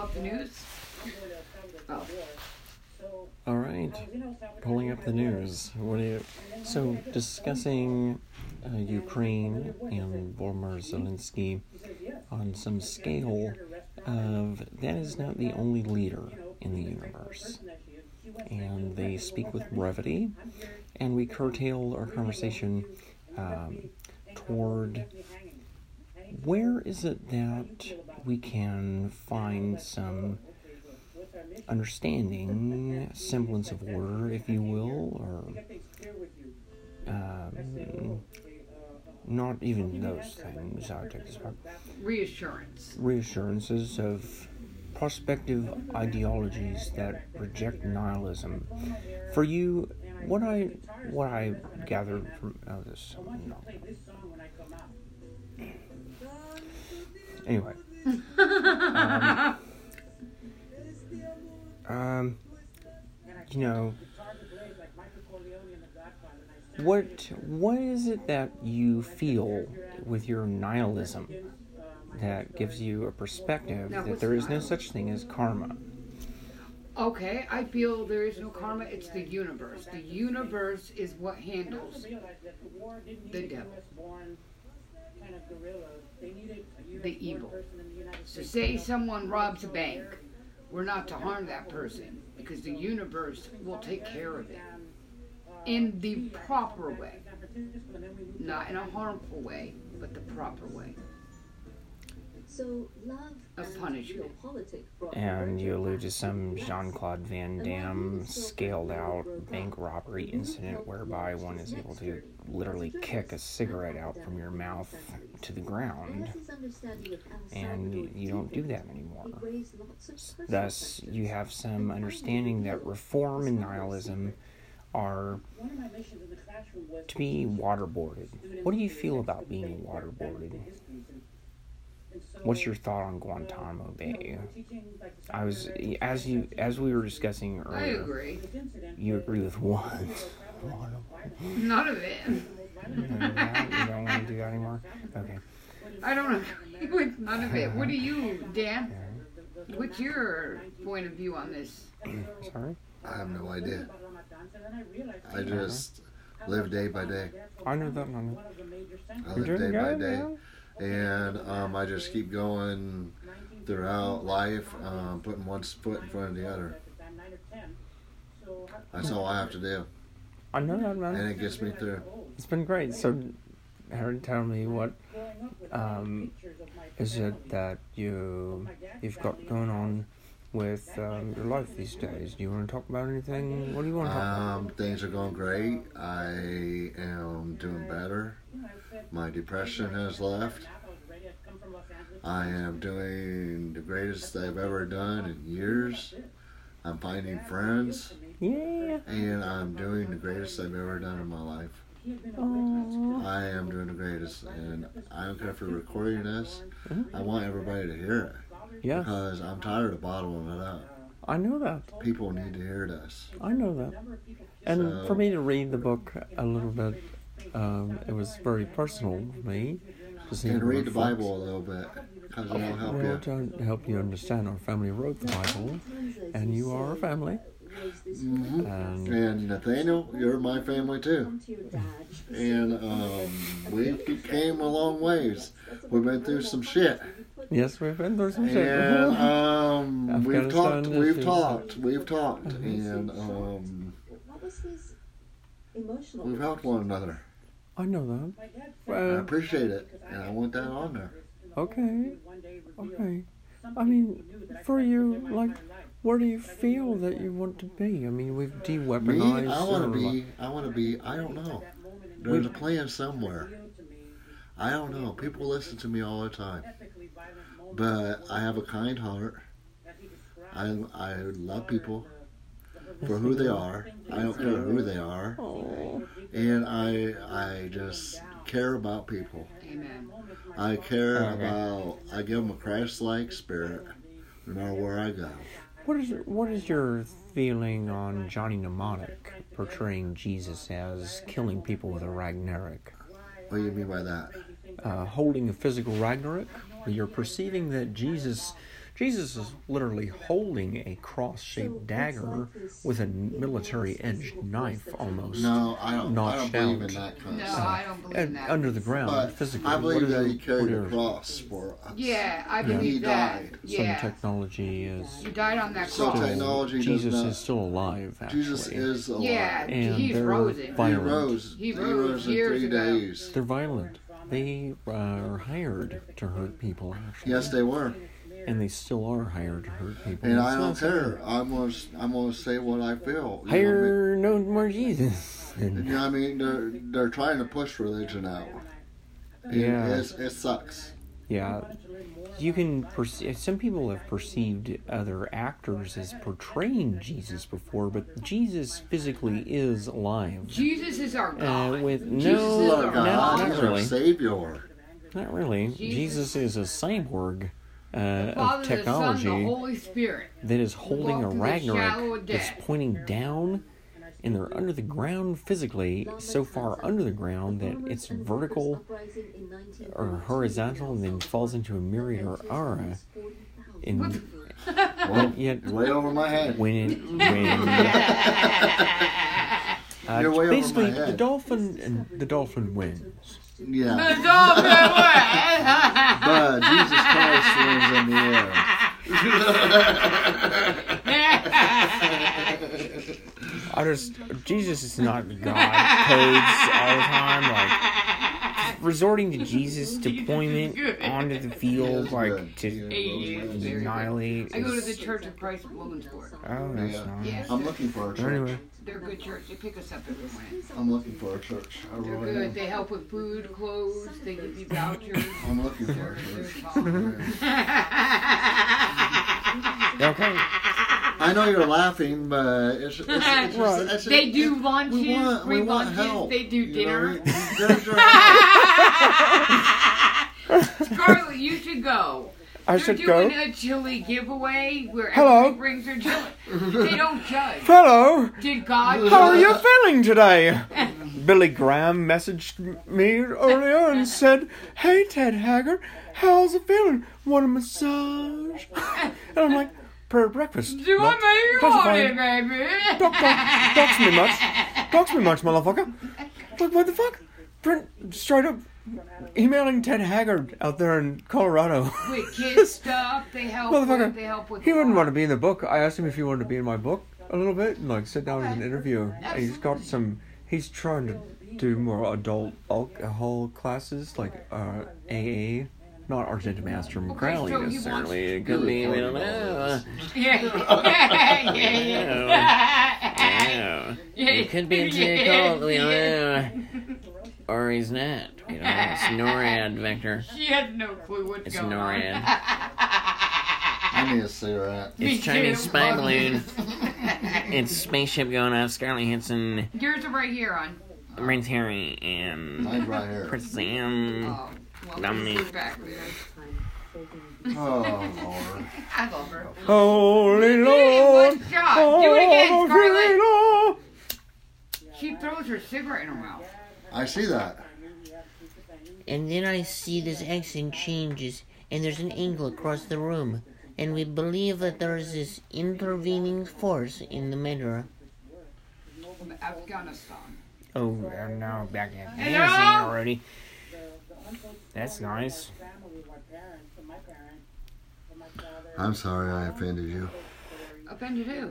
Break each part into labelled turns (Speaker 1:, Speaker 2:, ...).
Speaker 1: up the news? Oh.
Speaker 2: All right, pulling up the news. What do you? So discussing uh, Ukraine and Volodymyr Zelensky on some scale of that is not the only leader in the universe, and they speak with brevity, and we curtail our conversation um, toward where is it that we can find some understanding, semblance of order, if you will, or um, not even those things. I take this part.
Speaker 1: Reassurance.
Speaker 2: Reassurances of prospective ideologies that reject nihilism. For you, what I what I gathered from oh, this. No. Anyway. um, um, you know, what what is it that you feel with your nihilism that gives you a perspective
Speaker 1: Now,
Speaker 2: that there is no such thing as karma?
Speaker 1: Okay, I feel there is no karma. It's the universe. The universe is what handles the devil, the evil. So, say someone robs a bank, we're not to harm that person because the universe will take care of it in the proper way, not in a harmful way, but the proper way.
Speaker 3: So love
Speaker 1: A
Speaker 3: and
Speaker 1: punishment.
Speaker 3: geopolitics
Speaker 2: And you allude to some Jean Claude Van Damme scaled out bank robbery incident whereby one is able to literally kick a cigarette out from your mouth to the ground,
Speaker 3: As his understanding of El
Speaker 2: and you don't do that anymore.
Speaker 3: he raised lots of personal
Speaker 2: Thus, you have some understanding that reform and nihilism are to be waterboarded. What do you feel about being waterboarded? What's your thought on Guantanamo Bay? I was as you as we were discussing
Speaker 1: I
Speaker 2: earlier.
Speaker 1: agree.
Speaker 2: You agree with one.
Speaker 1: None of it.
Speaker 2: You don't do that? You don't want to do that anymore. Okay.
Speaker 1: I don't agree with none of it. What do you, Dan? What's your point of view on this?
Speaker 2: Sorry.
Speaker 4: I have no idea. I uh-huh. just live day by day.
Speaker 2: I know that. I know.
Speaker 4: I live
Speaker 2: doing
Speaker 4: day by day,
Speaker 2: man.
Speaker 4: And um, I just keep going throughout life, um, putting one foot in front of the other. That's all I have to do,
Speaker 2: I know that, man.
Speaker 4: and it gets me through.
Speaker 2: It's been great. So, Aaron, tell me what um, is it that you you've got going on with um, your life these days? Do you want to talk about anything? What do you want to talk about?
Speaker 4: Um, things are going great. I am doing better. My depression has left. I am doing the greatest I've ever done in years. I'm finding friends,
Speaker 2: Yeah.
Speaker 4: and I'm doing the greatest I've ever done in my life.
Speaker 2: Aw.
Speaker 4: I am doing the greatest, and I don't care if you're recording this. I want everybody to hear it
Speaker 2: Yeah,
Speaker 4: because I'm tired of bottling it up.
Speaker 2: I know that.
Speaker 4: People need to hear this.
Speaker 2: I know that. And for me to read the book a little bit, um, it was very personal for me. To see
Speaker 4: And read the
Speaker 2: reflex-
Speaker 4: Bible a little bit because it'll help
Speaker 2: Well,
Speaker 4: you.
Speaker 2: to help you understand, our family wrote the Bible, and you are a family.
Speaker 4: Hmm
Speaker 2: And
Speaker 4: And Nathaniel, you're my family too.
Speaker 3: Come to your dad.
Speaker 4: And um, we came a long ways. We've been through some shit.
Speaker 2: yes, we've been through some shit.
Speaker 4: And um, we've talked, we've talked, we've talked, and um,
Speaker 3: What was his emotional?
Speaker 4: we've helped one another.
Speaker 2: I know that.
Speaker 4: I appreciate it, and I want that on there.
Speaker 2: okay, okay. I mean, for you, like, where do you feel that you want to be? I mean, we've de-weaponized.
Speaker 4: Me, I want to be, I want to be, I don't know. There's a plan somewhere. I don't know. People listen to me all the time, but I have a kind heart. I I love people for who they are. I don't care who they are, and I I just care about people. I care about. I give them a Christ-like spirit, no matter where I go.
Speaker 2: What is what is your feeling on Johnny Mnemonic portraying Jesus as killing people with a Ragnarok?
Speaker 4: What do you mean by that?
Speaker 2: uh, holding a physical Ragnarok, you're perceiving that Jesus Jesus is literally holding a cross-shaped dagger with a military-edged knife, almost.
Speaker 4: No, I don't. I
Speaker 2: Notched
Speaker 4: don't believe
Speaker 2: out.
Speaker 4: in that kind
Speaker 1: No,
Speaker 4: of stuff.
Speaker 1: I don't believe in
Speaker 2: And
Speaker 1: that.
Speaker 2: under the ground,
Speaker 4: But
Speaker 2: physically.
Speaker 4: I
Speaker 2: What
Speaker 4: believe
Speaker 2: is
Speaker 4: that he carried a cross for us.
Speaker 1: yeah, I
Speaker 2: Yeah.
Speaker 1: believe
Speaker 4: He
Speaker 1: that.
Speaker 4: died.
Speaker 2: Some technology is
Speaker 1: he died on that
Speaker 4: So
Speaker 1: cross.
Speaker 4: technology
Speaker 2: Jesus
Speaker 4: not-
Speaker 2: is still alive. Actually.
Speaker 4: Jesus is alive.
Speaker 1: Yeah,
Speaker 2: and
Speaker 1: he's
Speaker 2: they're
Speaker 1: risen.
Speaker 4: He rose.
Speaker 1: He
Speaker 4: He
Speaker 1: rose
Speaker 4: rose, in three
Speaker 1: ago.
Speaker 4: days.
Speaker 2: They're violent. They uh, are hired to hurt people. Actually,
Speaker 4: Yes, they were.
Speaker 2: And they still are hired to hurt people.
Speaker 4: And
Speaker 2: It's
Speaker 4: I don't
Speaker 2: not so-
Speaker 4: care. I'm gonna, I'm gonna say what I feel. You know what I mean?
Speaker 2: Hire no more Jesus.
Speaker 4: You know what I mean? They're they're trying to push religion out. And
Speaker 2: Yeah.
Speaker 4: it's, it sucks.
Speaker 2: Yeah, you can perceive. Some people have perceived other actors as portraying Jesus before, but Jesus physically is alive.
Speaker 1: Jesus is our
Speaker 2: Uh,
Speaker 1: God.
Speaker 2: with
Speaker 1: Jesus
Speaker 2: no,
Speaker 1: is
Speaker 4: Look,
Speaker 1: our
Speaker 2: no,
Speaker 4: God,
Speaker 2: not
Speaker 4: he's our
Speaker 2: really,
Speaker 4: savior.
Speaker 2: not really.
Speaker 1: Jesus-
Speaker 2: Jesus is a cyborg uh,
Speaker 1: Father,
Speaker 2: of
Speaker 1: the Son,
Speaker 2: technology
Speaker 1: the Holy Spirit.
Speaker 2: that is holding a
Speaker 1: walk through the shadow
Speaker 2: Ragnarok that's pointing down, and they're under the ground physically, so far under the ground that it's vertical or horizontal, and then falls into a myriad or aura. And
Speaker 4: Well,
Speaker 2: yet,
Speaker 4: way over my head.
Speaker 2: when it when uh,
Speaker 4: You're way over my
Speaker 2: basically the dolphin and the dolphin wins.
Speaker 4: Yeah.
Speaker 1: The dog
Speaker 4: But Jesus Christ lives in the air.
Speaker 2: I just Jesus is not God codes all the time like resorting to Jesus deployment onto the field like to annihilate.
Speaker 1: I go to the Church of Christ of Logansport.
Speaker 2: Oh, that's
Speaker 4: Yeah.
Speaker 2: nice.
Speaker 1: Yeah.
Speaker 4: I'm looking for a church.
Speaker 2: Anyway,
Speaker 1: They're a good church. They pick us up every morning.
Speaker 4: I'm looking for a church. I
Speaker 1: They're
Speaker 4: really
Speaker 1: good.
Speaker 4: am.
Speaker 1: They help with food, clothes. They give you vouchers.
Speaker 4: I'm looking for a church.
Speaker 2: okay.
Speaker 4: I know you're laughing, but it's, it's, it's, just,
Speaker 2: Right.
Speaker 4: it's
Speaker 1: They do lunches,
Speaker 4: We want,
Speaker 1: free
Speaker 4: we want
Speaker 1: lunches,
Speaker 4: help.
Speaker 1: they do
Speaker 4: You know,
Speaker 1: dinner.
Speaker 4: we-
Speaker 1: Scarlett, you should go.
Speaker 2: I
Speaker 1: They're
Speaker 2: should
Speaker 1: doing
Speaker 2: go.
Speaker 1: a chili giveaway where
Speaker 2: Hello.
Speaker 1: everybody brings their chili. They don't judge.
Speaker 2: Hello.
Speaker 1: Did God?
Speaker 2: How are you feeling today? Billy Graham messaged me earlier and said, Hey, Ted Haggard, how's it feeling? Want a massage? And I'm like, Per breakfast.
Speaker 1: Do
Speaker 2: No,
Speaker 1: I make you want it, baby?
Speaker 2: Talk, talk, talk to me much. Talk to me much, motherfucker. Like, what the fuck? Print straight up emailing Ted Haggard out there in Colorado.
Speaker 1: With kids stuff, they help.
Speaker 2: Motherfucker.
Speaker 1: With, they help with.
Speaker 2: He wouldn't want to be in the book. I asked him if he wanted to be in my book a little bit and like sit down in an interview. And he's got some. He's trying to do more adult alcohol classes like uh, AA. Not Argenta Master McCrowley
Speaker 1: so he
Speaker 2: necessarily. It could be. We don't know.
Speaker 1: Yeah. yeah, yeah, yeah.
Speaker 2: It could be into a cult. We don't know. Or he's not. We don't know. It's NORAD Victor.
Speaker 1: She has no clue what's
Speaker 2: It's
Speaker 1: going on.
Speaker 2: NORAD.
Speaker 4: I need a cigarette.
Speaker 1: Me
Speaker 2: It's Chinese
Speaker 1: too.
Speaker 2: spy balloon. It's spaceship going off. Scarlett Hansen,
Speaker 1: Yours are right here on.
Speaker 2: Prince Harry, and
Speaker 4: Mine's right here.
Speaker 2: Princess Anne.
Speaker 1: Oh, well,
Speaker 2: Dominique.
Speaker 1: this is.
Speaker 4: Oh, Lord.
Speaker 1: I love her.
Speaker 2: Holy Lord.
Speaker 1: one shot. Do it again, Scarlett.
Speaker 2: Lord.
Speaker 1: She throws her cigarette in her mouth.
Speaker 4: I see that.
Speaker 5: And then I see this accent changes, and there's an angle across the room, and we believe that there is this intervening force in the matter.
Speaker 1: From Afghanistan.
Speaker 2: Oh, I'm back in
Speaker 1: Hello?
Speaker 2: Afghanistan already. That's nice.
Speaker 4: I'm sorry I offended you.
Speaker 1: Offended who?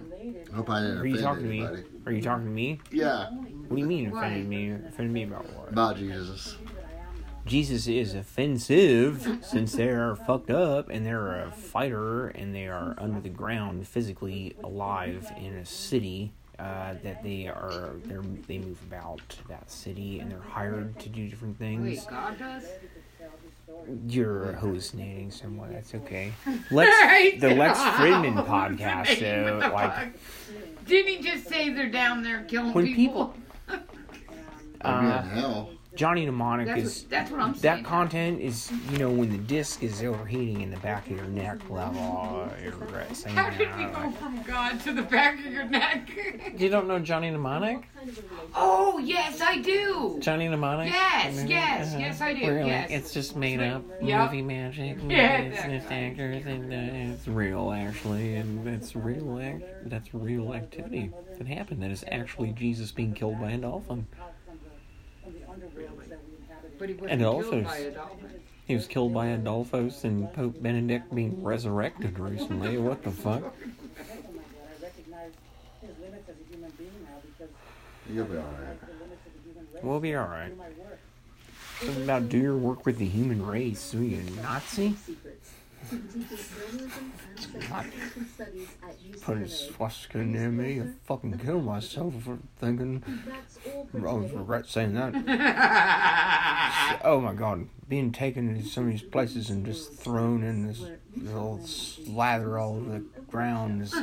Speaker 4: Hope I didn't
Speaker 2: Are you
Speaker 4: offend
Speaker 2: talking to me?
Speaker 4: anybody.
Speaker 2: Are you talking to me?
Speaker 4: Yeah,
Speaker 2: What do you mean
Speaker 1: Why?
Speaker 2: offended me? Offended me about what?
Speaker 4: about Jesus.
Speaker 2: Jesus is offensive since they are fucked up and they're a fighter and they are under the ground physically alive in a city uh, that they are they're, they move about that city and they're hired to do different things.
Speaker 1: Wait, God does?
Speaker 2: You're hallucinating somewhat. That's okay. Lex,
Speaker 1: Right.
Speaker 2: the Lex Fridman podcast, though, like
Speaker 1: Didn't he just say they're down there killing
Speaker 2: when
Speaker 1: people?
Speaker 2: people
Speaker 4: I'd
Speaker 2: uh,
Speaker 4: in hell.
Speaker 2: Johnny Mnemonic
Speaker 1: That's
Speaker 2: is
Speaker 1: what, that's what I'm saying.
Speaker 2: that content is you know when the disc is overheating in the back of your neck level. You're right,
Speaker 1: How did we go from God to the back of your neck?
Speaker 2: You don't know Johnny Mnemonic?
Speaker 6: Kind of a relationship.
Speaker 1: oh yes, I do.
Speaker 2: Johnny Mnemonic?
Speaker 1: Yes, yes, yes, I do,
Speaker 2: Really?
Speaker 1: yes.
Speaker 2: It's just made up
Speaker 1: Yep.
Speaker 2: movie magic.
Speaker 1: Yeah,
Speaker 2: it's,
Speaker 1: that
Speaker 2: it's actors and uh, it's real actually, and it's real. Act- that's real activity that happened. That is actually Jesus being killed by a dolphin.
Speaker 1: But he wasn't
Speaker 2: And
Speaker 1: killed
Speaker 2: also-
Speaker 1: by a.
Speaker 2: He was killed by Adolphus and Pope Benedict being resurrected recently. What the fuck?
Speaker 4: You'll be alright.
Speaker 2: We'll be alright. Something about do your work with the human race. Are you a Nazi?
Speaker 6: Secrets. CBT journalism and psychiatry studies
Speaker 2: Put
Speaker 6: UCLA.
Speaker 2: swastika near me and fucking kill myself for thinking. I
Speaker 6: pretty
Speaker 2: regret saying that. Oh my god, being taken to some of these places and just thrown in this little slather all over the ground. This,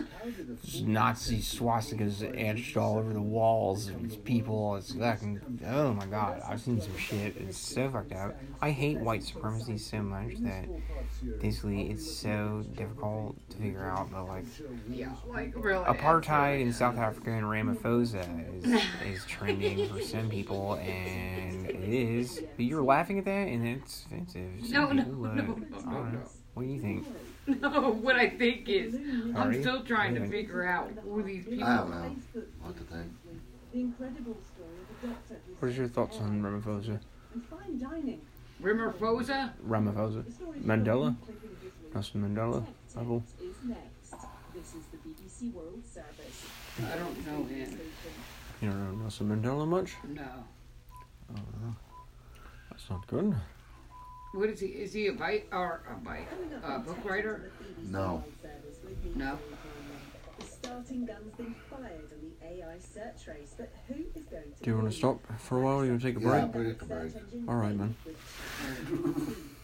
Speaker 2: this Nazi swastikas etched all over the walls of these people. It's fucking. Oh my god, I've seen some shit. It's so fucked up. I hate white supremacy so much that basically it's so difficult to figure out. But like,
Speaker 1: yeah, like really.
Speaker 2: apartheid in South Africa and Ramaphosa is, is trending for some people, and it is. But you're laughing at that, and it's offensive.
Speaker 1: No, no,
Speaker 2: uh,
Speaker 1: no, no, no.
Speaker 2: What do you think?
Speaker 1: No, what I think is,
Speaker 2: Are
Speaker 1: I'm
Speaker 2: you?
Speaker 1: still trying to
Speaker 2: Okay.
Speaker 1: figure out who these people
Speaker 4: I don't
Speaker 1: are.
Speaker 4: know what to think.
Speaker 7: The incredible story of a doctor who
Speaker 2: What is your thoughts on Ramaphosa?
Speaker 7: fine dining.
Speaker 1: Ramaphosa?
Speaker 2: Ramaphosa? Mandela?
Speaker 7: shows click in this
Speaker 2: Nelson Mandela? Level?
Speaker 7: is. This is the BBC World Service.
Speaker 1: I don't know him.
Speaker 2: You don't know Nelson Mandela much?
Speaker 1: No.
Speaker 2: That's not good.
Speaker 1: What is he? Is he a bite or a bite? A book writer?
Speaker 4: No.
Speaker 1: No.
Speaker 7: Starting gun's been fired on the AI search race, but who is going to
Speaker 2: Do you want to stop for a while? You want to take a break?
Speaker 4: Yeah, break a break.
Speaker 2: All right, man.
Speaker 7: With